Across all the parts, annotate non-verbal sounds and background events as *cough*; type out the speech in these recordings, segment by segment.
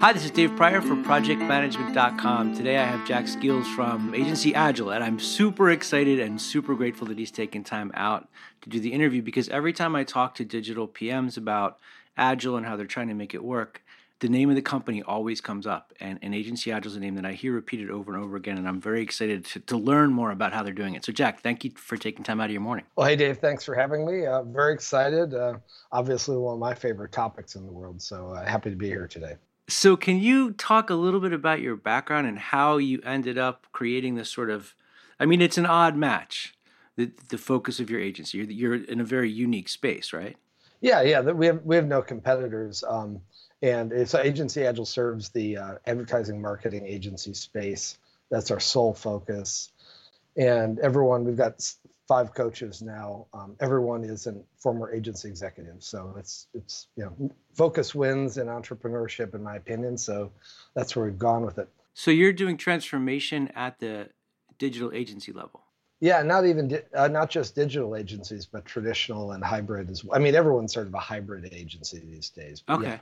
Hi, this is Dave Prior for ProjectManagement.com. Today I have Jack Skeels from Agency Agile, and I'm super excited and super grateful that he's taken time out to do the interview because every time I talk to digital PMs about Agile and how they're trying to make it work, the name of the company always comes up. And, and Agency Agile is a name that I hear repeated over and over again, and I'm very excited to, to learn more about how they're doing it. So, Jack, thank you for taking time out of your morning. Well, hey, Dave, thanks for having me. Uh, very excited. Uh, obviously, one of my favorite topics in the world. So, uh, happy to be here today. So, can you talk a little bit about your background and how you ended up creating this sort of? I mean, it's an odd match. The, the focus of your agency. You're, you're in a very unique space, right? Yeah, yeah. We have we have no competitors. Um, and it's Agency Agile serves the uh, advertising marketing agency space. That's our sole focus. And everyone, we've got five coaches now. Um, everyone is a former agency executive. So it's, it's, you know, focus wins in entrepreneurship, in my opinion. So that's where we've gone with it. So you're doing transformation at the digital agency level. Yeah, not even uh, not just digital agencies, but traditional and hybrid as well. I mean, everyone's sort of a hybrid agency these days. Okay. Yeah.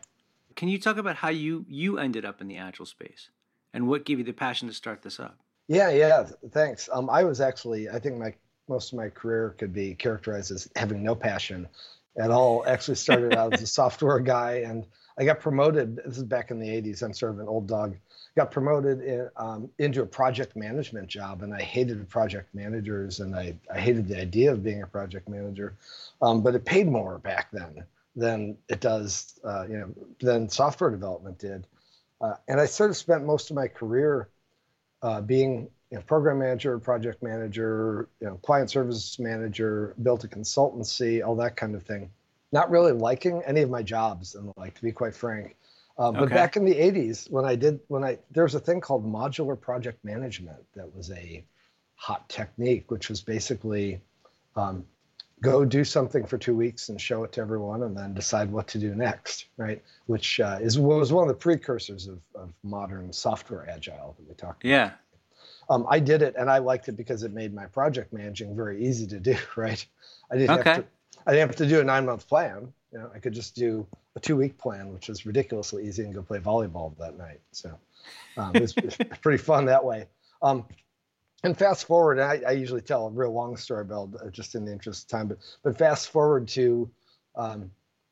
Can you talk about how you you ended up in the agile space, and what gave you the passion to start this up? Yeah, yeah. Thanks. Um, I was actually, I think my most of my career could be characterized as having no passion at all. Actually, started out as a *laughs* software guy, and I got promoted. This is back in the '80s. I'm sort of an old dog. Got promoted in, um, into a project management job, and I hated project managers, and I, I hated the idea of being a project manager. Um, but it paid more back then than it does, uh, you know, than software development did. Uh, and I sort of spent most of my career uh, being you know, program manager, project manager, you know, client services manager, built a consultancy, all that kind of thing. Not really liking any of my jobs, and like to be quite frank. But okay. back in the 80s, when I did, when I there was a thing called modular project management that was a hot technique, which was basically um, go do something for two weeks and show it to everyone and then decide what to do next right? Which uh, is was one of the precursors of, of modern software agile that we talked about. Yeah. Um, i did it and i liked it because it made my project managing very easy to do *laughs* right? I didn't okay. have to i didn't have to do a nine month plan. You know i could just do a two week plan which was ridiculously easy and go play volleyball that night. So um, it, was, *laughs* it was pretty fun that way. Um, and fast forward, I, I, usually tell a real long story, Bill, uh, just in the interest of time. But but fast forward to um,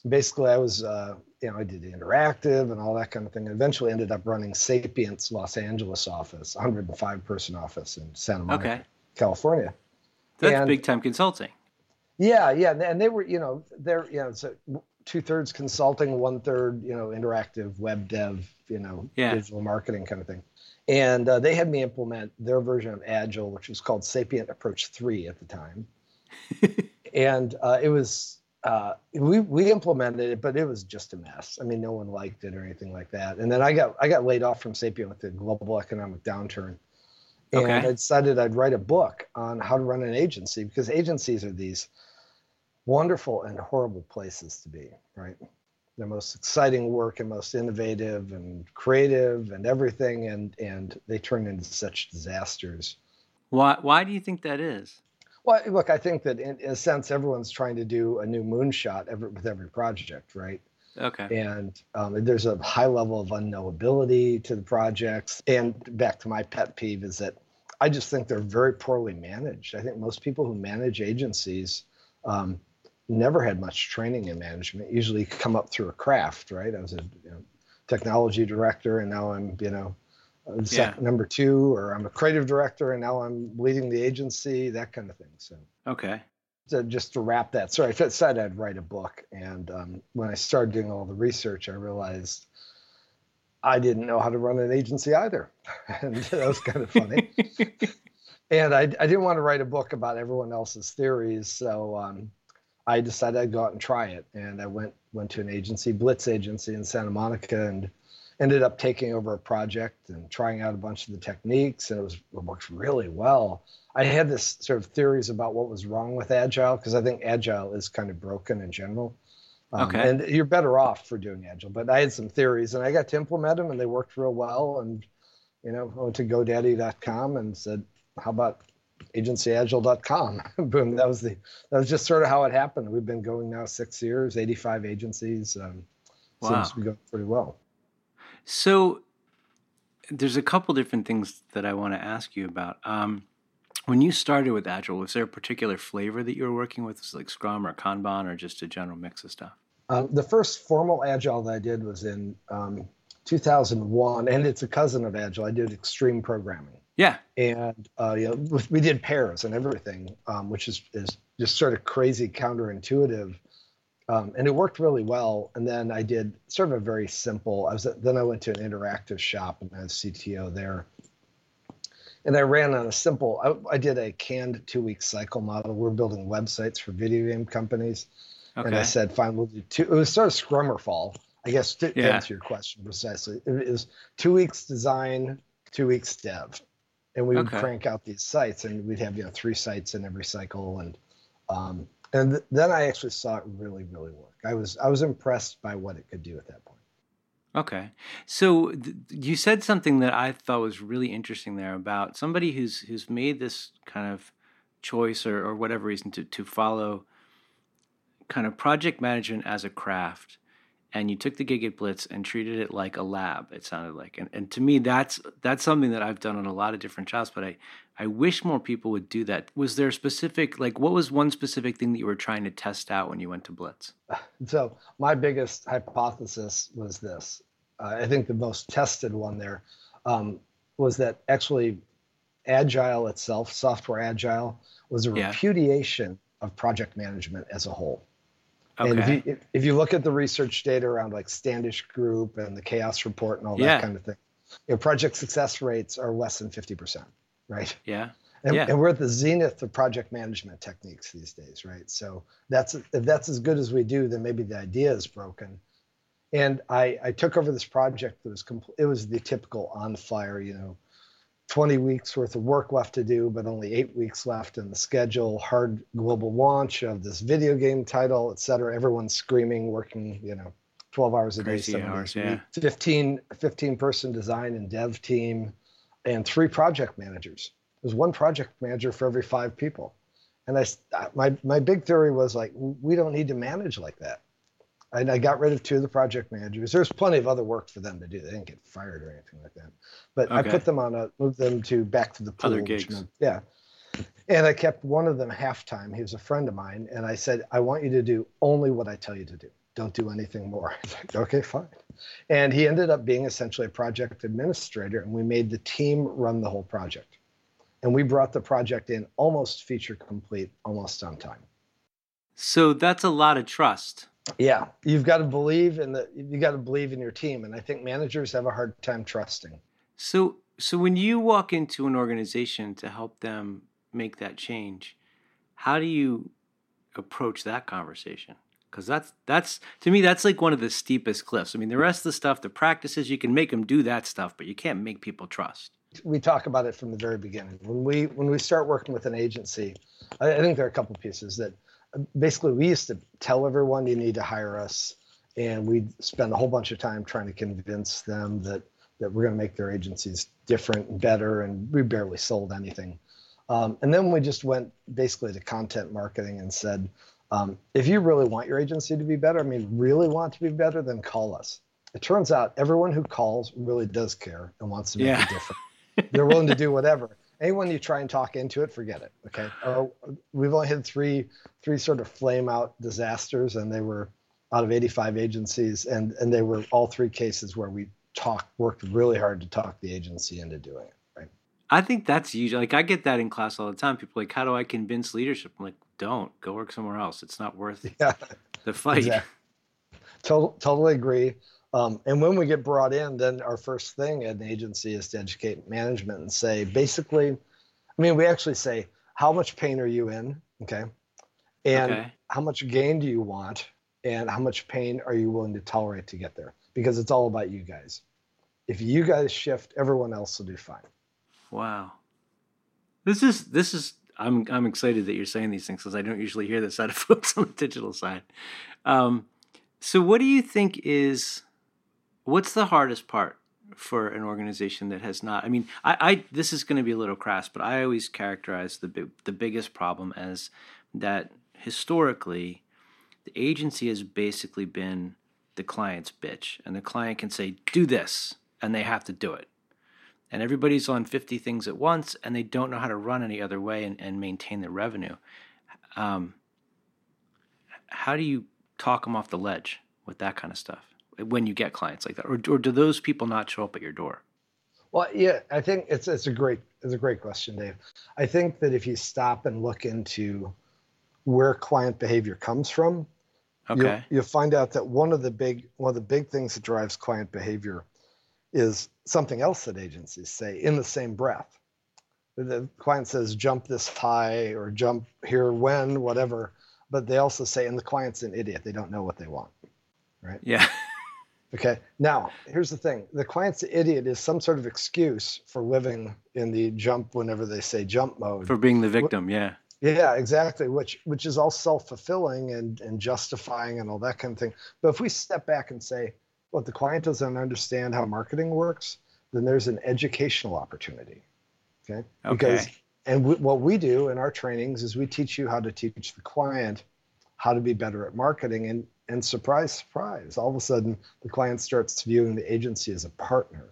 basically, I was uh, you know I did interactive and all that kind of thing, and eventually ended up running Sapient's Los Angeles office, 105 person office in Santa Monica, okay. California. That's and, big time consulting. Yeah, yeah, and they were you know they're you know so two thirds consulting, one third you know interactive web dev, you know yeah. digital marketing kind of thing and uh, they had me implement their version of Agile, which was called Sapient Approach Three at the time, *laughs* and uh, it was uh, we we implemented it, but it was just a mess. I mean, no one liked it or anything like that. And then I got I got laid off from Sapient with the global economic downturn, and okay. I decided I'd write a book on how to run an agency because agencies are these wonderful and horrible places to be, right? The most exciting work and most innovative and creative and everything and and they turn into such disasters. Why why do you think that is? Well look i think that in, in a sense everyone's trying to do a new moonshot every, with every project right? Okay. And um, there's a high level of unknowability to the projects. And back to my pet peeve is that i just think they're very poorly managed. I think most people who manage agencies um, never had much training in management. Usually come up through a craft, right? I was a you know, technology director, and now I'm you know yeah. number two, or I'm a creative director, and now I'm leading the agency, that kind of thing. So okay. So just to wrap that, sorry, I said I'd write a book, and um, when I started doing all the research, I realized I didn't know how to run an agency either, *laughs* and that was kind of funny. *laughs* and I, I didn't want to write a book about everyone else's theories, so um, I decided I'd go out and try it, and I went went to an agency, Blitz Agency in Santa Monica, and ended up taking over a project and trying out a bunch of the techniques, and it was it worked really well. I had this sort of theories about what was wrong with agile because I think agile is kind of broken in general. Um, okay. And you're better off for doing agile, but I had some theories, and I got to implement them, and they worked real well. And you know, I went to GoDaddy.com and said, "How about agencyagile.com. *laughs* Boom. That was the that was just sort of how it happened. We've been going now six years, 85 agencies. Um, wow. Seems to be going pretty well. So there's a couple different things that I want to ask you about. Um, when you started with Agile, was there a particular flavor that you were working with, was like Scrum or Kanban, or just a general mix of stuff? Um, the first formal Agile that I did was in um, 2001, and it's a cousin of Agile. I did extreme programming. Yeah. And uh, you know, we did pairs and everything, um, which is is just sort of crazy counterintuitive. Um, and it worked really well. And then I did sort of a very simple. I was then I went to an interactive shop and I was CTO there. And I ran on a simple. I, I did a canned two week cycle model. We're building websites for video game companies. Okay. And I said, fine, we'll do two. It was sort of scrum or fall. I guess to, yeah. to answer your question precisely, it was two weeks design, two weeks dev and we would okay. crank out these sites and we'd have you know three sites in every cycle and um, and th- then i actually saw it really really work. I was i was impressed by what it could do at that point. Okay. So th- you said something that i thought was really interesting there about somebody who's who's made this kind of choice or, or whatever reason to, to follow kind of project management as a craft and you took the gig at Blitz and treated it like a lab. It sounded like, and, and to me, that's that's something that I've done on a lot of different jobs. But I I wish more people would do that. Was there a specific like what was one specific thing that you were trying to test out when you went to Blitz? *laughs* So my biggest hypothesis was this. Uh, I think the most tested one there um, was that actually agile itself, software agile, was a yeah. repudiation of project management as a whole. Okay. And if you, if you look at the research data around like Standish Group and the Chaos Report and all that kind of thing, you know, project success rates are less than 50%, right? Yeah. And, yeah. and we're at the zenith of project management techniques these days, right? So that's if that's as good as we do, then maybe the idea is broken. And I, I took over this project that was complete. It was the typical on fire, you know, 20 weeks worth of work left to do, but only eight weeks left in the schedule. Hard global launch of this video game title, et cetera. Everyone's screaming, working, you know, 12 hours a Crazy day, hours, yeah. 15, 15 person design and dev team, and three project managers. There's one project manager for every five people. And I, my, my big theory was like, we don't need to manage like that. And I got rid of two of the project managers. There's plenty of other work for them to do. They didn't get fired or anything like that. But okay. I put them on a moved them to back to the pool. Other gigs. Meant, yeah. And I kept one of them half time. He was a friend of mine, and I said, I want you to do only what I tell you to do. Don't do anything more. *laughs* Like, okay, fine. And he ended up being essentially a project administrator, and we made the team run the whole project. And we brought the project in almost feature complete, almost on time. So that's a lot of trust yeah, you've got to believe in the you got to believe in your team, and I think managers have a hard time trusting. So, so when you walk into an organization to help them make that change, how do you approach that conversation? Because that's that's to me that's like one of the steepest cliffs. I mean, the rest of the stuff, the practices, you can make them do that stuff, but you can't make people trust. We talk about it from the very beginning. When we when we start working with an agency, I, I think there are a couple pieces that basically we used to tell everyone you need to hire us and we'd spend a whole bunch of time trying to convince them that that we're going to make their agencies different and better and we barely sold anything. Um, and then we just went basically to content marketing and said um, if you really want your agency to be better i mean really want to be better then call us. It turns out everyone who calls really does care and wants to make yeah. it different they're willing to do whatever anyone you try and talk into it, forget it. Okay. Uh, we've only had three three sort of flame out disasters, and they were out of 85 agencies, and and they were all three cases where we talked worked really hard to talk the agency into doing it. Right. I think that's usually like I get that in class all the time. People like, how do I convince leadership? I'm like, don't go work somewhere else. It's not worth *laughs* yeah, the fight. Exactly. Total, totally agree. Um, and when we get brought in, then our first thing at an agency is to educate management and say, basically, I mean, we actually say, how much pain are you in? Okay. And okay. how much gain do you want? And how much pain are you willing to tolerate to get there? Because it's all about you guys. If you guys shift, everyone else will do fine. Wow. This is, this is, I'm, I'm excited that you're saying these things because I don't usually hear this out of *laughs* folks on the digital side. Um, so, what do you think is What's the hardest part for an organization that has not? I mean, I, I this is going to be a little crass, but I always characterize the the biggest problem as that historically, the agency has basically been the client's bitch, and the client can say, "Do this," and they have to do it. And everybody's on 50 things at once and they don't know how to run any other way and, and maintain their revenue. Um, how do you talk them off the ledge with that kind of stuff when you get clients like that? Or, or do those people not show up at your door? Well, yeah, I think it's it's a great it's a great question, Dave. I think that if you stop and look into where client behavior comes from, okay. you'll, you'll find out that one of the big one of the big things that drives client behavior is something else that agencies say in the same breath. The client says jump this high or jump here when whatever, but they also say and the client's an idiot. They don't know what they want. Right? Yeah. *laughs* Okay. Now, here's the thing the client's idiot is some sort of excuse for living in the jump whenever they say jump mode. For being the victim, yeah. Yeah, exactly. Which which is all self fulfilling and, and justifying and all that kind of thing. But if we step back and say, well, the client doesn't understand how marketing works, then there's an educational opportunity. Okay. Okay. Because and w- what we do in our trainings is we teach you how to teach the client how to be better at marketing and and surprise, surprise, all of a sudden the client starts viewing the agency as a partner,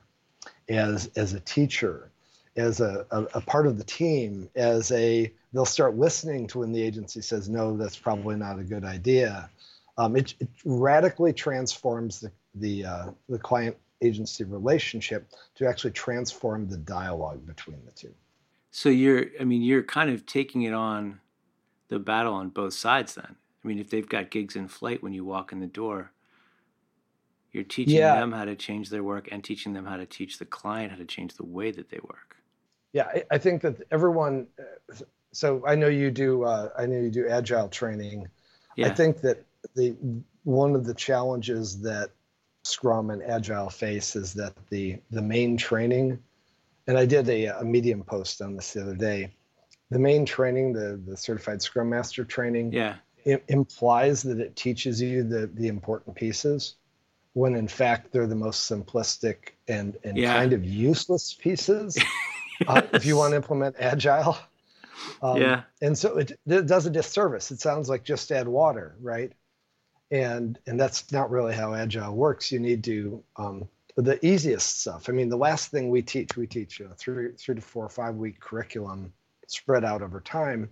as as a teacher, as a, a, a, part of the team, as a they'll start listening to when the agency says no, that's probably not a good idea. Um, it, it, radically transforms the the uh, the client agency relationship to actually transform the dialogue between the two. So you're, I mean, you're kind of taking it on the battle on both sides then. I mean, if they've got gigs in flight when you walk in the door, you're teaching yeah. them how to change their work and teaching them how to teach the client how to change the way that they work. Yeah, I think that everyone. Uh, so I know you do. Uh, I know you do agile training. Yeah. I think that the one of the challenges that Scrum and Agile face is that the the main training, and I did a, a Medium post on this the other day. The main training, the the certified Scrum Master training, yeah, it implies that it teaches you the the important pieces when in fact they're the most simplistic and and yeah. kind of useless pieces yes. *laughs* uh, if you want to implement agile. Um, yeah. and so it, it, does a disservice. It sounds like just add water right? And and that's not really how agile works. You need to um, the easiest stuff. I mean the last thing we teach we teach a three three to four or five week curriculum spread out over time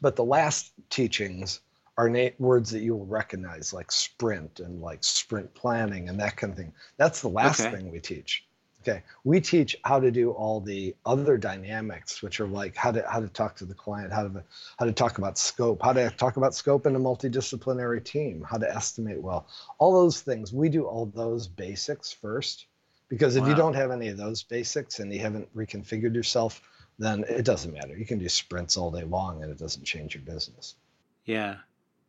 but the last teachings are na- words that you will recognize, like sprint and like sprint planning and that kind of thing. That's the last okay. thing we teach. Okay, we teach how to do all the other dynamics, which are like how to how to talk to the client, how to how to talk about scope, how to talk about scope in a multidisciplinary team, how to estimate well, all those things. We do all those basics first, because if wow. you don't have any of those basics and you haven't reconfigured yourself, then it doesn't matter. You can do sprints all day long and it doesn't change your business. Yeah.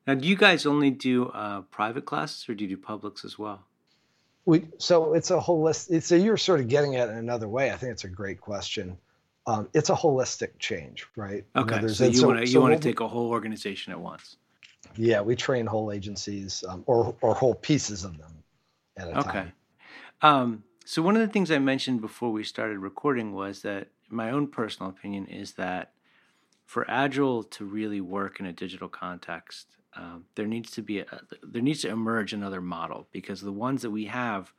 Now, do you guys only do uh, private classes or do you do publics as well? We so it's a holistic. So you're sort of getting at it in another way. I think it's a great question. Um, it's a holistic change, right? Okay. so you want to you so want to take a whole organization at once. Yeah, we train whole agencies um, or or whole pieces of them at a okay. time. Okay. Um, so one of the things I mentioned before we started recording was that my own personal opinion is that for agile to really work in a digital context, um, there needs to be a, there needs to emerge another model because the ones that we have,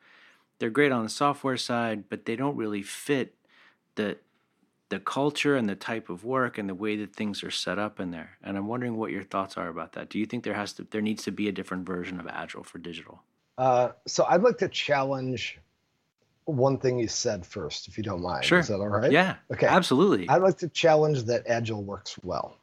they're great on the software side, but they don't really fit the the culture and the type of work and the way that things are set up in there. And I'm wondering what your thoughts are about that. Do you think there has to there needs to be a different version of agile for digital? Uh, so I'd like to challenge one thing you said first, if you don't mind. Sure. Is that all right? Yeah. Okay. Absolutely. I'd like to challenge that Agile works well.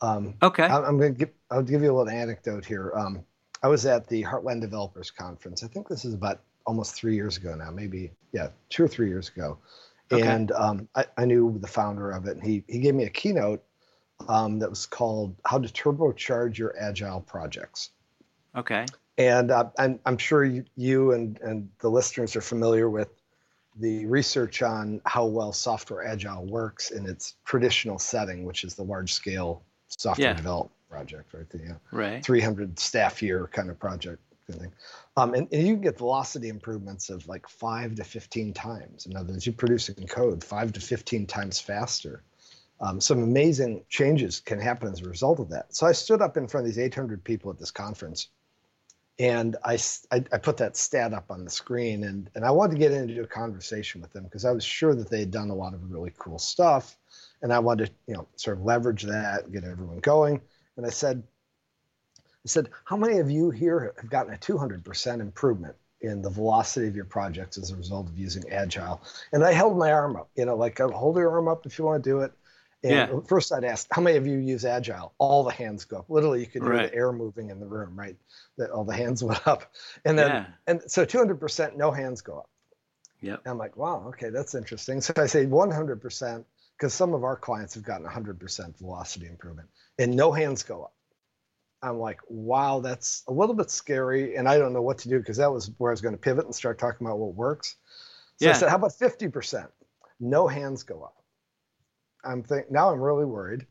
Um, okay. I, am going to give. I'll give you a little anecdote here. Um, I was at the Heartland Developers Conference. I think this is about almost three years ago now, maybe yeah, two or three years ago. Okay. And um, I, I, knew the founder of it, and he he gave me a keynote um, that was called "How to Turbocharge Your Agile Projects." Okay. And uh, I'm, I'm sure you, you and, and the listeners are familiar with the research on how well software agile works in its traditional setting, which is the large scale software yeah. development project, right? The uh, right. 300 staff year kind of project kind of thing. Um, and, and you get velocity improvements of like five to 15 times. In other words, you're producing code five to 15 times faster. Um, some amazing changes can happen as a result of that. So I stood up in front of these 800 people at this conference and I, I, I put that stat up on the screen, and and I wanted to get into a conversation with them because I was sure that they had done a lot of really cool stuff, and I wanted to you know sort of leverage that, get everyone going. And I said, I said, how many of you here have gotten a 200% improvement in the velocity of your projects as a result of using Agile? And I held my arm up, you know, like hold your arm up if you want to do it. And yeah. first I'd ask, how many of you use Agile? All the hands go up. Literally, you could hear right. the air moving in the room, right? That all the hands *laughs* went up. And then, yeah. and so 200%, no hands go up. Yeah. I'm like, wow, okay, that's interesting. So I say 100%, because some of our clients have gotten 100% velocity improvement and no hands go up. I'm like, wow, that's a little bit scary. And I don't know what to do because that was where I was going to pivot and start talking about what works. So yeah. I said, how about 50%? No hands go up. I'm think now I'm really worried.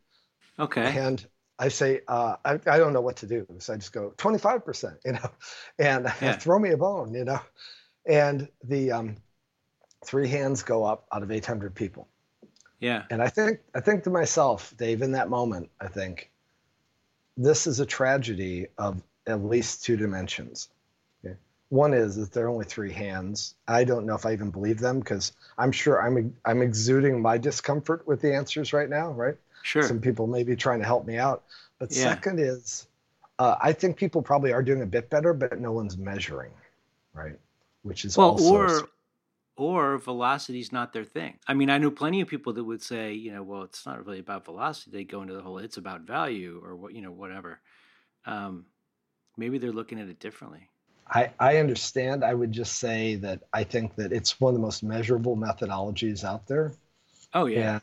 Okay. And I say, uh, I, I don't know what to do. So I just go 25%, *laughs* you know, and yeah. *laughs* throw me a bone, you know, and the um, three hands go up out of 800 people. Yeah. And I think, I think to myself, Dave, in that moment, I think this is a tragedy of at least two dimensions. One is that there are only three hands. I don't know if I even believe them because I'm sure I'm I'm exuding my discomfort with the answers right now, right? Sure. Some people may be trying to help me out. But yeah. second is, uh, I think people probably are doing a bit better, but no one's measuring, right? Which is well, also or or velocity is not their thing. I mean, I know plenty of people that would say, you know, well, it's not really about velocity. They go into the whole it's about value or what, you know, whatever. Um, maybe they're looking at it differently. I, I understand. I would just say that I think that it's one of the most measurable methodologies out there. Oh yeah,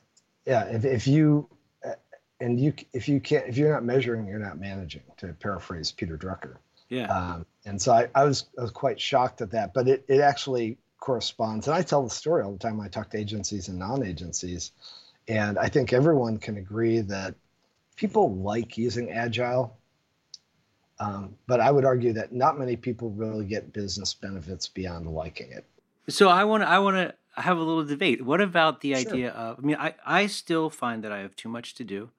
yeah. If if you uh, and you if you can't if you're not measuring, you're not managing. To paraphrase Peter Drucker. Yeah. Um, and so I, I was I was quite shocked at that, but it it actually corresponds. And I tell the story all the time when I talk to agencies and non-agencies, and I think everyone can agree that people like using agile um, but I would argue that not many people really get business benefits beyond liking it. So I want to I want to have a little debate. What about the sure. idea of? I mean, I I still find that I have too much to do,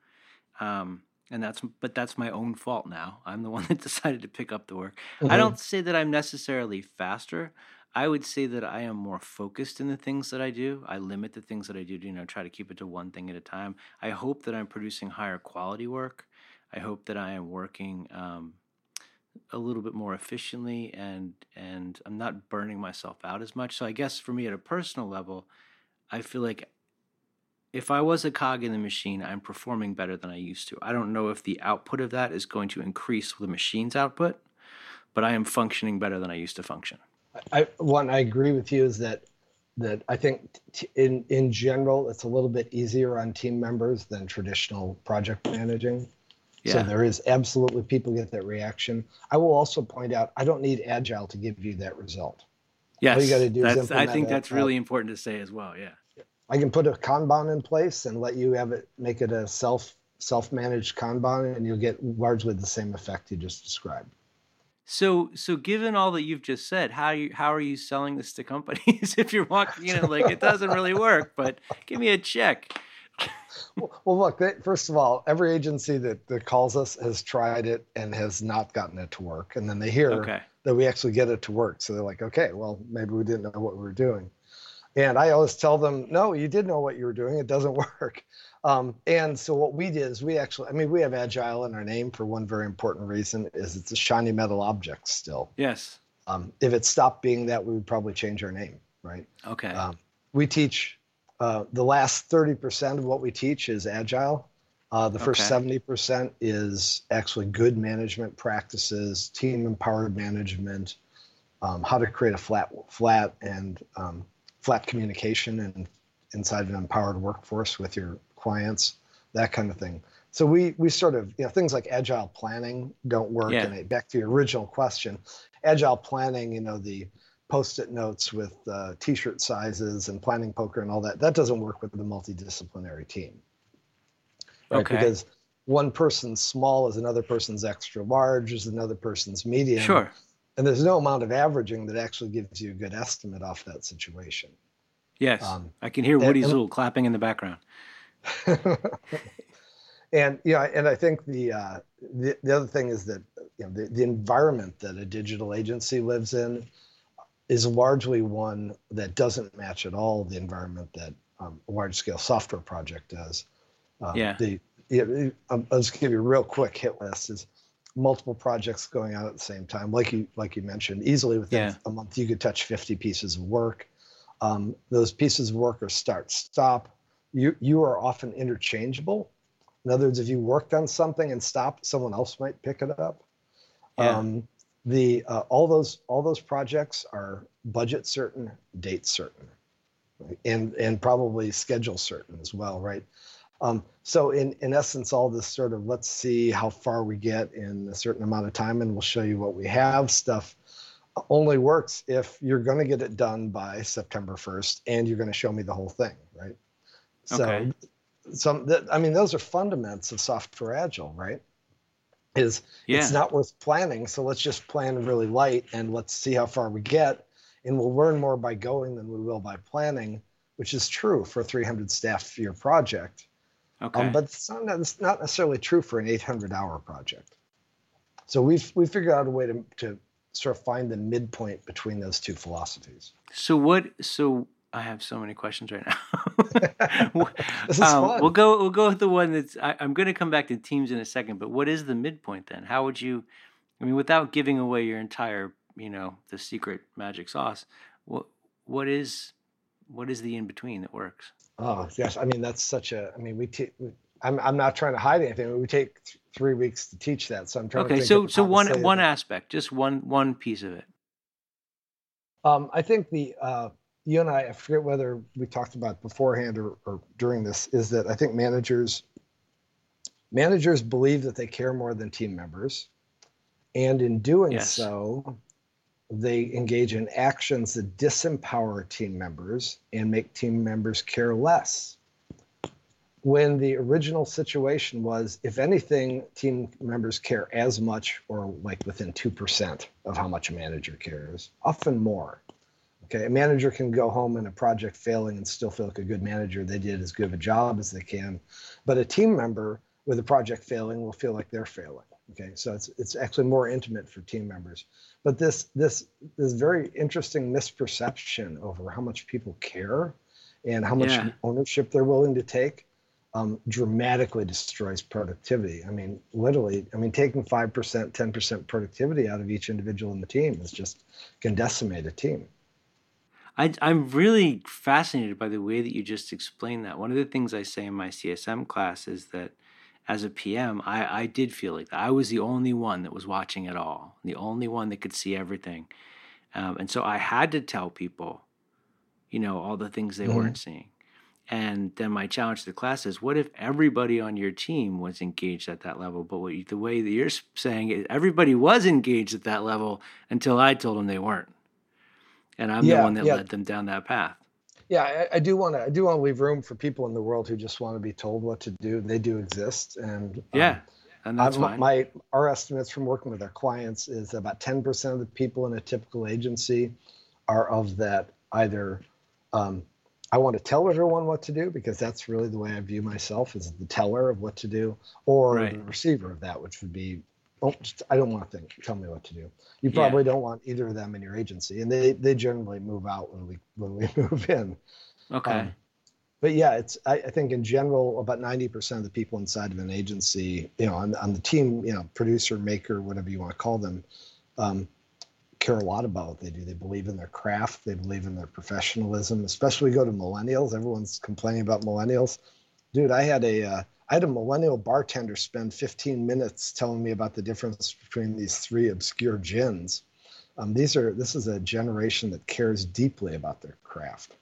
um, and that's but that's my own fault now. I'm the *laughs* one that decided to pick up the work. Mm-hmm. I don't say that I'm necessarily faster. I would say that I am more focused in the things that I do. I limit the things that I do to you know try to keep it to one thing at a time. I hope that I'm producing higher quality work. I hope that I am working um, a little bit more efficiently and and I'm not burning myself out as much. So I guess for me at a personal level, I feel like if I was a cog in the machine, I'm performing better than I used to. I don't know if the output of that is going to increase the machine's output, but I am functioning better than I used to function. I one I agree with you is that that I think t- in in general it's a little bit easier on team members than traditional project managing. Yeah. So there is absolutely people get that reaction. I will also point out I don't need agile to give you that result. Yes, All you got to do is I think that's really important to say as well. Yeah. I can put a Kanban in place and let you have it make it a self self managed Kanban, and you'll get largely the same effect you just described. So, so given all that you've just said, how you how are you selling this to companies *laughs* if you're walking in and like it doesn't really work, but give me a check? Well, look, they, first of all, every agency that, that calls us has tried it and has not gotten it to work. And then they hear okay. that we actually get it to work. So they're like, okay, well, maybe we didn't know what we were doing. And I always tell them, no, you did know what you were doing. It doesn't *laughs* work. Um, and so what we did is we actually, I mean, we have agile in our name for one very important reason is it's a shiny metal object still. Yes. Um, if it stopped being that, we would probably change our name, right? Okay. Um, we teach uh, the last 30% of what we teach is agile. Uh, the first okay. 70% is actually good management practices, team empowered management, um, how to create a flat, flat and um, flat communication and inside an empowered workforce with your clients, that kind of thing. So we we sort of you know things like agile planning don't work. Yeah. And back to your original question, agile planning, you know the post-it notes with uh, t-shirt sizes and planning poker and all that that doesn't work with the multidisciplinary team. Right? Okay. because one person's small is another person's extra large is another person's medium. Sure. And there's no amount of averaging that actually gives you a good estimate off that situation. Yes. Um, i can hear woody's and, little clapping in the background. *laughs* And yeah and I think the uh, the, the other thing is that you know the, the environment that a digital agency lives in is largely one that doesn't match at all the environment that um, a large scale software project does. Um, yeah. The, um, I'll just give you a real quick hit list is multiple projects going on at the same time. Like you like you mentioned, easily within yeah. a month you could touch 50 pieces of work. Um, those pieces of work are start stop. You you are often interchangeable. In other words, if you worked on something and stopped, someone else might pick it up. Yeah. Um, the uh, all those all those projects are budget certain, date certain, right? and and probably schedule certain as well, right? Um, so in, in essence, all this sort of let's see how far we get in a certain amount of time and we'll show you what we have stuff only works if you're going to get it done by September 1st and you're going to show me the whole thing, right? So, okay. some that, I mean, those are fundamentals of software agile, right? Is yeah. it's not worth planning, so let's just plan really light and let's see how far we get, and we'll learn more by going than we will by planning, which is true for a 300 staff year project um, okay. Um, but it's not, it's not necessarily true for an 800 hour project. So we've we figured out a way to to sort of find the midpoint between those two philosophies. So what? So I have so many questions right now. *laughs* this is um, fun. We'll go. We'll go with the one that's. I, am going to come back to teams in a second. But what is the midpoint then? How would you? I mean, without giving away your entire, you know, the secret magic sauce. What what is what is the in between that works? Oh yes, I mean that's such a. I mean we. T- I'm I'm not trying to hide anything. We take th- three weeks to teach that, so I'm trying. To Okay, so so one one aspect, just one one piece of it. Um, I think the uh, you and I, I forget whether we talked about beforehand or, or during this, is that I think managers managers believe that they care more than team members, and in doing yes. so, they engage in actions that disempower team members and make team members care less. When the original situation was, if anything, team members care as much or like within 2% of how much a manager cares, often more. Okay, a manager can go home in a project failing and still feel like a good manager. They did as good of a job as they can. But a team member with a project failing will feel like they're failing. Okay, so it's it's actually more intimate for team members. But this this this very interesting misperception over how much people care and how much yeah. ownership they're willing to take um, dramatically destroys productivity. I mean, literally, I mean, taking five percent, ten percent productivity out of each individual in the team is just can decimate a team. I, I'm really fascinated by the way that you just explained that. One of the things I say in my CSM class is that as a PM, I, I did feel like that. I was the only one that was watching it all, the only one that could see everything. Um, and so I had to tell people, you know, all the things they mm-hmm. weren't seeing. And then my challenge to the class is, what if everybody on your team was engaged at that level? But what you, the way that you're saying it, everybody was engaged at that level until I told them they weren't, and I'm yeah, the one that yeah. led them down that path yeah, I, I do want to. I do want to leave room for people in the world who just want to be told what to do. They do exist, and yeah, um, and that's fine. My our estimates from working with our clients is about ten percent of the people in a typical agency are of that either. Um, I want to tell everyone what to do because that's really the way I view myself as the teller of what to do, or right. the receiver of that, which would be oh, I don't want to think. Tell me what to do. You probably yeah. don't want either of them in your agency, and they they generally move out when we when we *laughs* move in. Okay. Um, but yeah, it's I, I, think in general about ninety percent of the people inside of an agency, you know, on, on the team, you know, producer, maker, whatever you want to call them, um, care a lot about what they do. They believe in their craft. They believe in their professionalism. Especially go to millennials. Everyone's complaining about millennials. Dude, I had a uh, I had a millennial bartender spend 15 minutes telling me about the difference between these three obscure gins. Um, these are this is a generation that cares deeply about their craft.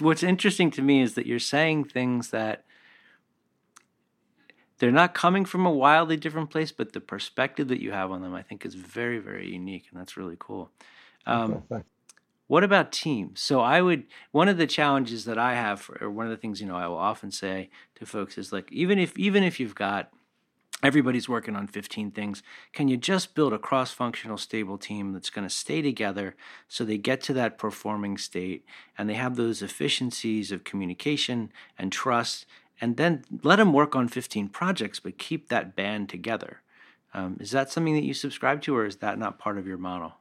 What's interesting to me is that you're saying things that they're not coming from a wildly different place, but the perspective that you have on them, I think, is very, very unique, and that's really cool. Um, okay, what about teams? So I would one of the challenges that I have, or one of the things you know I will often say to folks is like even if even if you've got everybody's working on 15 things can you just build a cross-functional stable team that's going to stay together so they get to that performing state and they have those efficiencies of communication and trust and then let them work on 15 projects, but keep that band together. Um, is that something that you subscribe to, or is that not part of your model?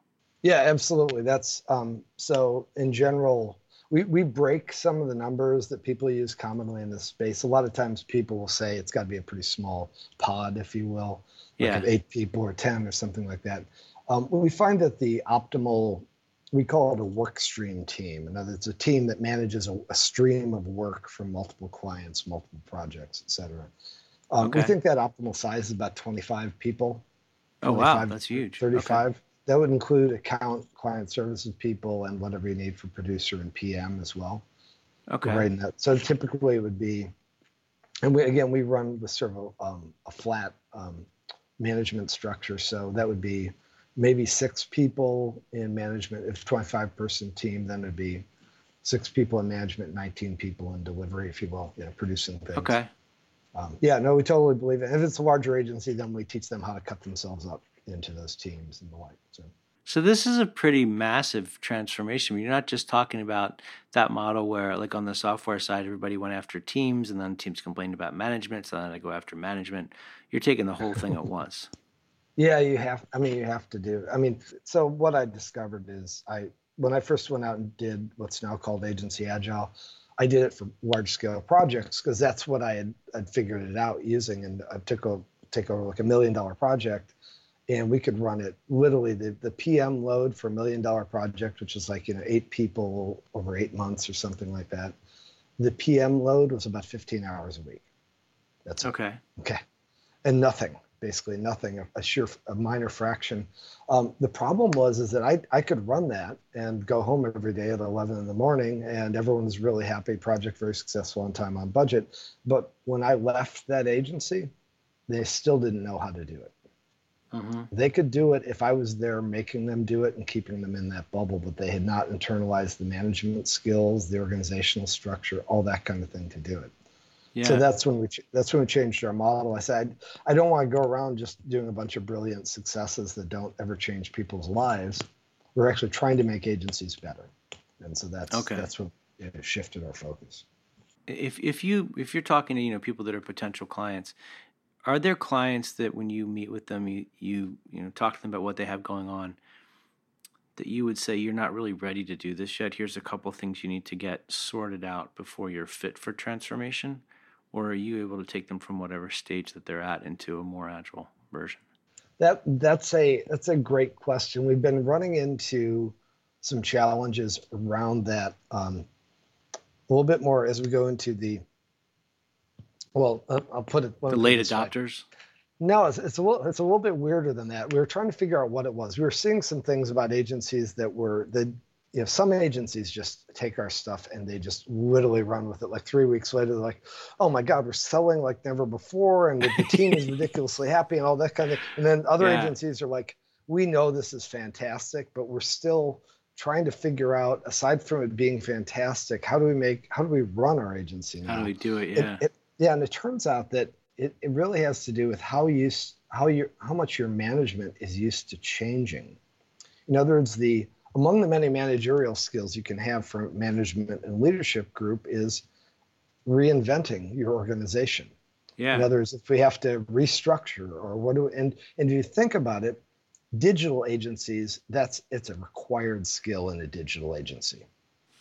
Yeah, absolutely. That's um, so in general, we, we break some of the numbers that people use commonly in this space. A lot of times people will say it's got to be a pretty small pod, if you will, like yeah. eight people or 10 or something like that. Um, we find that the optimal, we call it a work stream team. In other words, it's a team that manages a, a stream of work from multiple clients, multiple projects, et cetera. Um, okay. We think that optimal size is about 25 people. Oh, wow. That's huge. 35. Okay. That would include account, client services people, and whatever you need for producer and PM as well. Okay. Right. That. So typically it would be, and we, again, we run with sort of a, um, a flat um, management structure. So that would be maybe six people in management. If 25 person team, then it'd be six people in management, 19 people in delivery, if you will, you know, producing things. Okay. Um, yeah, no, we totally believe it. If it's a larger agency, then we teach them how to cut themselves up into those teams and the like. So. So this is a pretty massive transformation. You're not just talking about that model where, like on the software side, everybody went after teams, and then teams complained about management, so then they go after management. You're taking the whole thing at *laughs* once. Yeah, you have. I mean, you have to do. I mean, so what I discovered is I when I first went out and did what's now called agency agile, I did it for large scale projects because that's what I had I'd figured it out using, and I took a take over like a million dollar project, and we could run it literally the the PM load for a million dollar project, which is like you know eight people over eight months or something like that. The PM load was about 15 hours a week. That's okay. It. Okay, and nothing basically nothing, a, sheer, a minor fraction. Um, the problem was is that I, I could run that and go home every day at 11 in the morning, and everyone was really happy. Project very successful, on time, on budget. But when I left that agency, they still didn't know how to do it. Mm-hmm. They could do it if I was there making them do it and keeping them in that bubble, but they had not internalized the management skills, the organizational structure, all that kind of thing to do it. Yeah. So that's when we that's when we changed our model. I said I don't want to go around just doing a bunch of brilliant successes that don't ever change people's lives. We're actually trying to make agencies better, and so that's okay. that's what shifted our focus. If if you if you're talking to you know people that are potential clients, are there clients that when you meet with them you you you know talk to them about what they have going on that you would say you're not really ready to do this yet here's a couple things you need to get sorted out before you're fit for transformation or are you able to take them from whatever stage that they're at into a more agile version? That that's a that's a great question. We've been running into some challenges around that um, a little bit more as we go into the. Well, uh, I'll put it the late adopters. Way. No, it's, it's a little it's a little bit weirder than that. We were trying to figure out what it was. We were seeing some things about agencies that were that you know, some agencies just take our stuff and they just literally run with it. Like three weeks later, they're like, "Oh my God, we're selling like never before, and the, *laughs* team is ridiculously happy, and all that kind of." Thing. And then other yeah. agencies are like, "We know this is fantastic, but we're still trying to figure out, aside from it being fantastic, how do we make, how do we run our agency now? How do we do it? Yeah, it, it, yeah, and it turns out that it, it really has to do with how you how you how much your management is used to changing. In other words, the among the many managerial skills you can have for management and leadership group is reinventing your organization. Yeah. In other words, if we have to restructure or what do and and if you think about it, digital agencies, that's it's a required skill in a digital agency.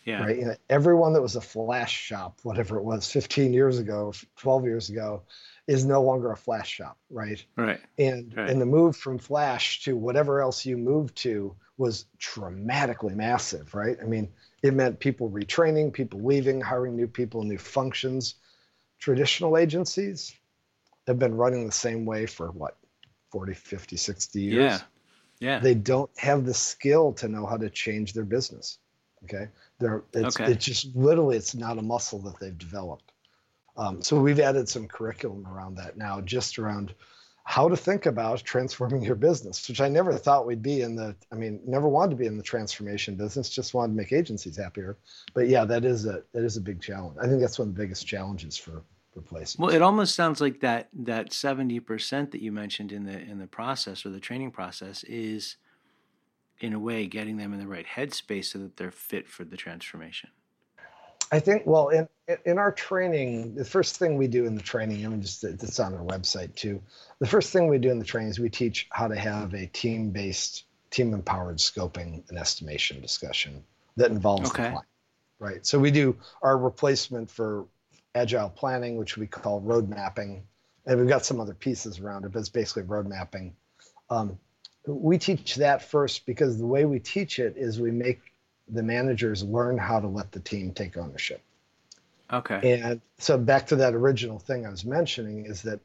Yeah. Right. You know, everyone that was a flash shop, whatever it was, 15 years ago, 12 years ago, is no longer a flash shop, right? Right. And right. and the move from flash to whatever else you moved to was dramatically massive, right? I mean, it meant people retraining, people leaving, hiring new people, new functions. Traditional agencies have been running the same way for what, 40, 50, 60 years? Yeah. Yeah. They don't have the skill to know how to change their business. Okay. They're it's, okay. it's just literally it's not a muscle that they've developed. Um, so we've added some curriculum around that now, just around how to think about transforming your business, which I never thought we'd be in the, I mean, never wanted to be in the transformation business, just wanted to make agencies happier. But yeah, that is a, that is a big challenge. I think that's one of the biggest challenges for, for places. Well, it almost sounds like that, that 70% that you mentioned in the, in the process or the training process is in a way getting them in the right headspace so that they're fit for the transformation. I think well in in our training, the first thing we do in the training, I mean just it's on our website too. The first thing we do in the training is we teach how to have a team-based, team-empowered scoping and estimation discussion that involves okay. the client. Right. So we do our replacement for agile planning, which we call road mapping, and we've got some other pieces around it, but it's basically road mapping. Um, we teach that first because the way we teach it is we make the managers learn how to let the team take ownership. Okay. And so back to that original thing I was mentioning is that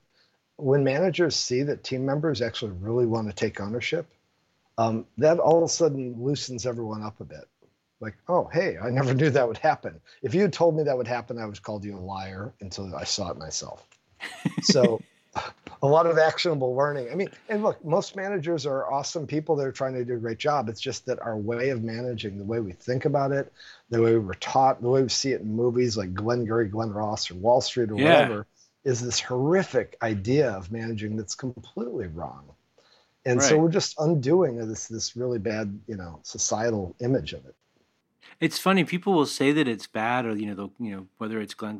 when managers see that team members actually really want to take ownership, um, that all of a sudden loosens everyone up a bit. Like, oh, hey, I never *laughs* knew that would happen. If you had told me that would happen, I would have called you a liar until I saw it myself. So *laughs* a lot of actionable learning. I mean, and look, most managers are awesome people. They're trying to do a great job. It's just that our way of managing, the way we think about it, the way we were taught, the way we see it in movies like Glengarry, Glen Ross, or Wall Street, or yeah. whatever, is this horrific idea of managing that's completely wrong. And right. so we're just undoing this this really bad, you know, societal image of it. It's funny. People will say that it's bad, or you know, you know, whether it's Glenn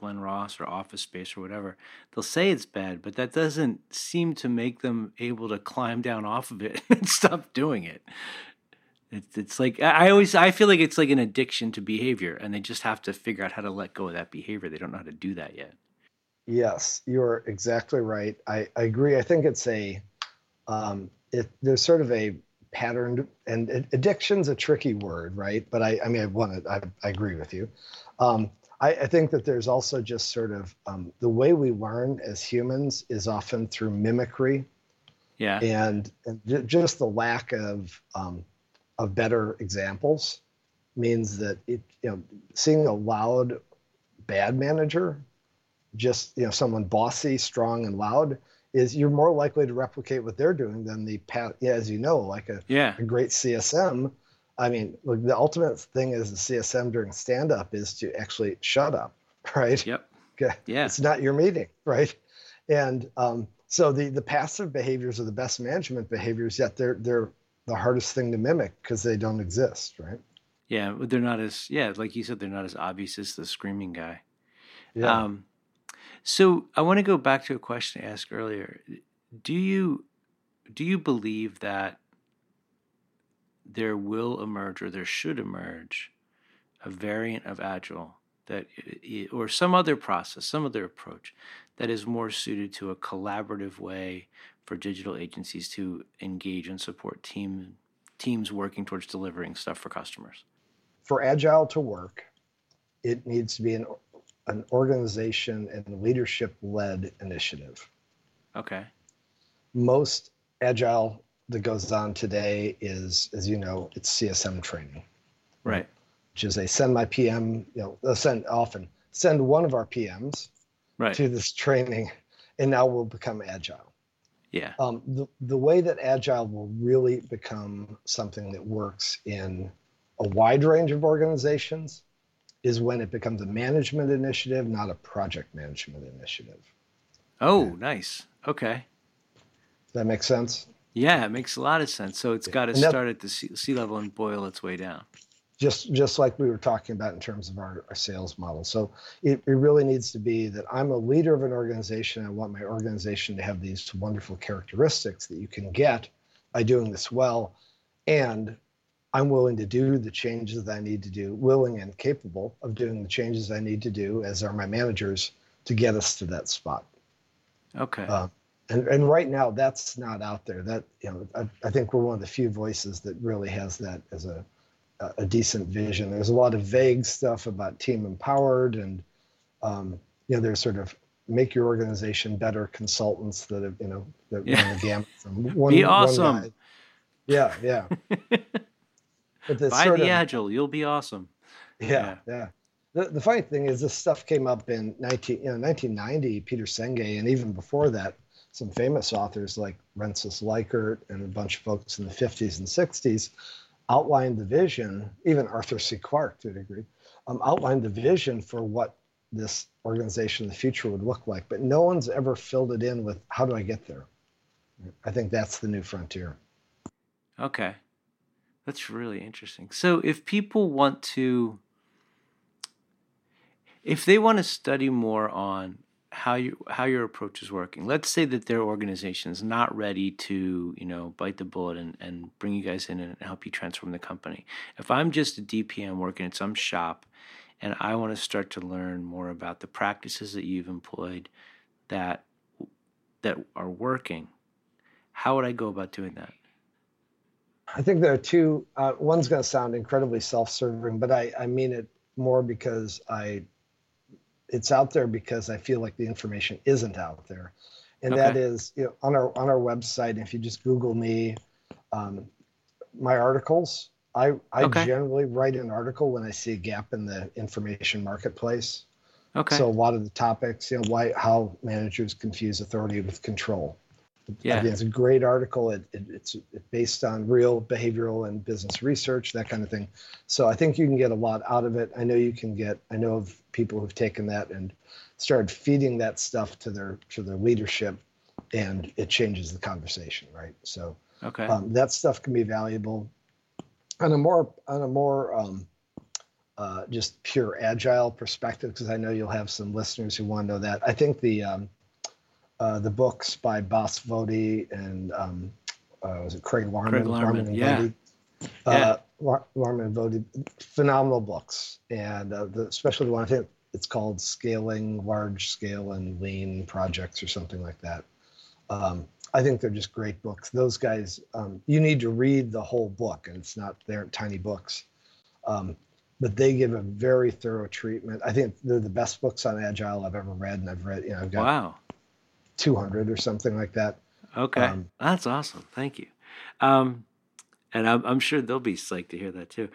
Glen Ross or Office Space or whatever, they'll say it's bad, but that doesn't seem to make them able to climb down off of it *laughs* and stop doing it. It's, it's like I always I feel like it's like an addiction to behavior, and they just have to figure out how to let go of that behavior. They don't know how to do that yet. Yes, you're exactly right. I, I agree. I think it's a um, it there's sort of a pattern and addiction's a tricky word, right? But I I mean I want to I, I agree with you. Um, I, I think that there's also just sort of um, the way we learn as humans is often through mimicry. Yeah. And, and just the lack of um, of better examples means that it you know seeing a loud bad manager just you know someone bossy strong and loud is you're more likely to replicate what they're doing than the yeah, as you know like a, yeah. a great csm I mean, look, the ultimate thing is the CSM during stand up is to actually shut up, *laughs* right? Yep. Okay. Yeah. It's not your meeting, *laughs* right? And um, so the the passive behaviors are the best management behaviors, yet they're they're the hardest thing to mimic because they don't exist, right? Yeah, they're not as yeah, like you said, they're not as obvious as the screaming guy. Yeah. Um, so I want to go back to a question I asked earlier. Do you do you believe that there will emerge or there should emerge a variant of agile that or some other process some other approach that is more suited to a collaborative way for digital agencies to engage and support team teams working towards delivering stuff for customers. For agile to work it needs to be an an organization and leadership led initiative. Okay. Most agile that goes on today is, as you know, it's CSM training. Right. Which is they send my PM, you know, they'll send often send one of our PMs right. to this training, and now we'll become agile. Yeah. Um, the, the way that agile will really become something that works in a wide range of organizations is when it becomes a management initiative, not a project management initiative. Oh, yeah. nice. Okay. Does that make sense? Yeah, it makes a lot of sense. So it's got to start at the C, C, level and boil its way down. Just just like we were talking about in terms of our, our sales model. So it, it really needs to be that I'm a leader of an organization. I want my organization to have these wonderful characteristics that you can get by doing this well. And I'm willing to do the changes that I need to do, willing and capable of doing the changes I need to do, as are my managers, to get us to that spot. Okay. Uh, and and right now that's not out there. That you know I, I, think we're one of the few voices that really has that as a a decent vision. There's a lot of vague stuff about team empowered and um, you know there's sort of make your organization better consultants that have you know that yeah. run the gamut from *laughs* one, be awesome. One yeah yeah. *laughs* But buy the of, agile. You'll be awesome. Yeah yeah, yeah. The, the funny thing is this stuff came up in 19 you know 1990 peter senge and even before that some famous authors like Rensis Likert and a bunch of folks in the 50s and 60s outlined the vision, even Arthur C. Clarke to a degree, um, outlined the vision for what this organization in the future would look like. But no one's ever filled it in with how do I get there? I think that's the new frontier. Okay. That's really interesting. So if people want to If they want to study more on how you how your approach is working, let's say that their organization is not ready to you know bite the bullet and, and bring you guys in and help you transform the company. If I'm just a DPM working at some shop and I want to start to learn more about the practices that you've employed that that are working, how would I go about doing that? I think there are two. Uh, one's going to sound incredibly self-serving, but I, I mean it more because I, it's out there because I feel like the information isn't out there, and okay. that is you know, on our on our website. If you just Google me, um, my articles. I I okay. generally write an article when I see a gap in the information marketplace. Okay. So a lot of the topics, you know, why how managers confuse authority with control. Yeah. It's a great article. It, it, it's based on real behavioral and business research, that kind of thing. So I think you can get a lot out of it. I know you can get. I know of people who've taken that and started feeding that stuff to their to their leadership, and it changes the conversation, right? So okay, um, that stuff can be valuable. On a more on a more um, uh, just pure agile perspective, because I know you'll have some listeners who want to know that. I think the um, uh, the books by Bas Vodde and um, uh, was it Craig Larman? Craig Larman, Larman yeah. Vodde. Uh, yeah. Larman and Voddy, phenomenal books, and uh, the, especially the one I think it's called Scaling Large Scale and Lean Projects or something like that. Um, I think they're just great books. Those guys, um, you need to read the whole book, and it's not they're tiny books. Um, but they give a very thorough treatment. I think they're the best books on agile I've ever read, and I've read. You know, I've got wow. 200 or something like that. Okay. Um, That's awesome. Thank you. Um, and I'm, I'm sure they'll be psyched to hear that too.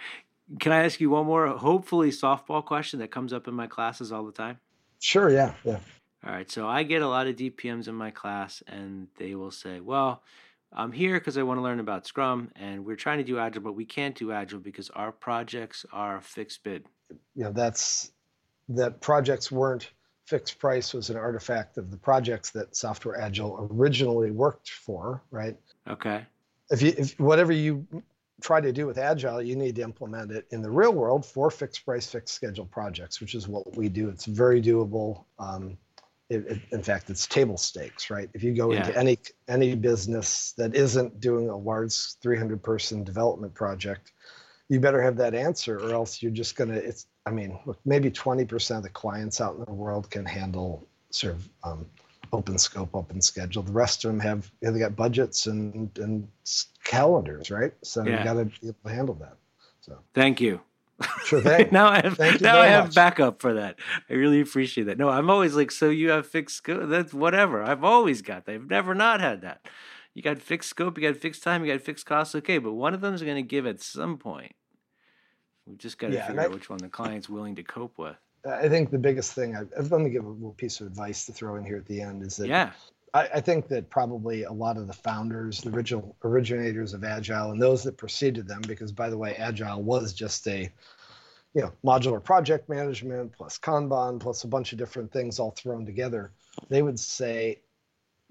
Can I ask you one more, hopefully softball question that comes up in my classes all the time? Sure. Yeah. Yeah. All right. So I get a lot of DPMs in my class, and they will say, well, I'm here because I want to learn about Scrum, and we're trying to do Agile, but we can't do Agile because our projects are fixed bid. Yeah, that's that projects weren't fixed price was an artifact of the projects that Software Agile originally worked for, right? Okay. If you if whatever you try to do with Agile, you need to implement it in the real world for fixed price, fixed schedule projects, which is what we do. It's very doable. Um, it, it, in fact, it's table stakes, right? If you go yeah. into any any business that isn't doing a large 300 person development project, you better have that answer, or else you're just gonna. It's I mean, maybe 20% of the clients out in the world can handle sort of um, open scope, open schedule. The rest of them have you know, they got budgets and and calendars, right? So yeah. you got to be able to handle that. So thank you. Sure thing. *laughs* now I have now I have much. backup for that. I really appreciate that. No, I'm always like, so you have fixed scope. That's whatever. I've always got that. I've never not had that. You got fixed scope. You got fixed time. You got fixed costs. Okay, but one of them is going to give at some point. We've just got to yeah, figure out which one the client's willing to cope with. I think the biggest thing, I've, let me give a little piece of advice to throw in here at the end is that yeah. I, I think that probably a lot of the founders, the original originators of Agile, and those that preceded them, because by the way, Agile was just a you know modular project management plus Kanban plus a bunch of different things all thrown together. They would say,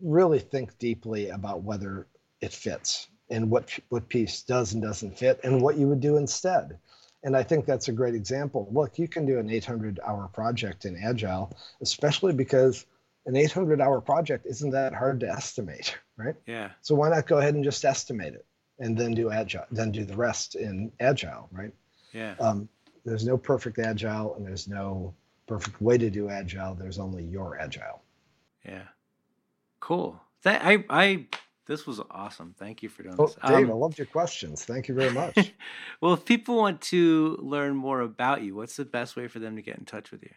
really think deeply about whether it fits and what what piece does and doesn't fit, and what you would do instead and I think that's a great example. Look, you can do an 800 hour project in Agile, especially because an 800 hour project isn't that hard to estimate, *laughs* right? Yeah. So why not go ahead and just estimate it and then do Agile, then do the rest in Agile, right? Yeah. Um, there's no perfect Agile and there's no perfect way to do Agile. There's only your Agile. Yeah. Cool. That, I, I this was awesome. Thank you for doing oh, this. Dave, um, I loved your questions. Thank you very *laughs* much. well, if people want to learn more about you, what's the best way for them to get in touch with you?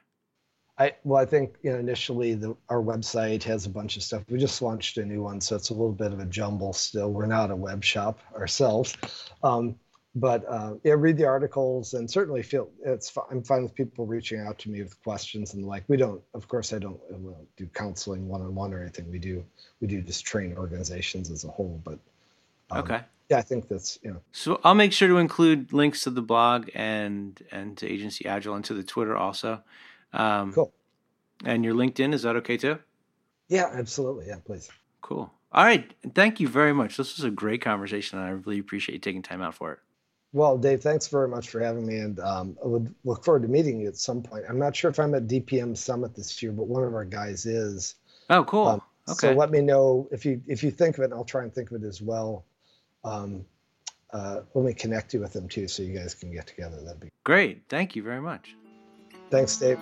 I well, I think you know, initially the, our website has a bunch of stuff. We just launched a new one, so it's a little bit of a jumble still. We're not a web shop ourselves, um, but uh, yeah, read the articles and certainly feel it's. I'm fine with people reaching out to me with questions and like. We don't, of course, I don't, I don't do counseling one on one or anything. We do, we do just train organizations as a whole. But um, okay, yeah, I think that's you know. So I'll make sure to include links to the blog and and to Agency Agile and to the Twitter also. Um, cool. And your LinkedIn is that okay too? Yeah, absolutely. Yeah, please. Cool. All right. Thank you very much. This was a great conversation, and I really appreciate you taking time out for it. Well, Dave, thanks very much for having me, and um, I would look forward to meeting you at some point. I'm not sure if I'm at DPM Summit this year, but one of our guys is. Oh, cool. Um, okay. So let me know if you if you think of it. And I'll try and think of it as well. Um, uh, let me connect you with them too, so you guys can get together. That'd be great. Thank you very much. Thanks, Dave.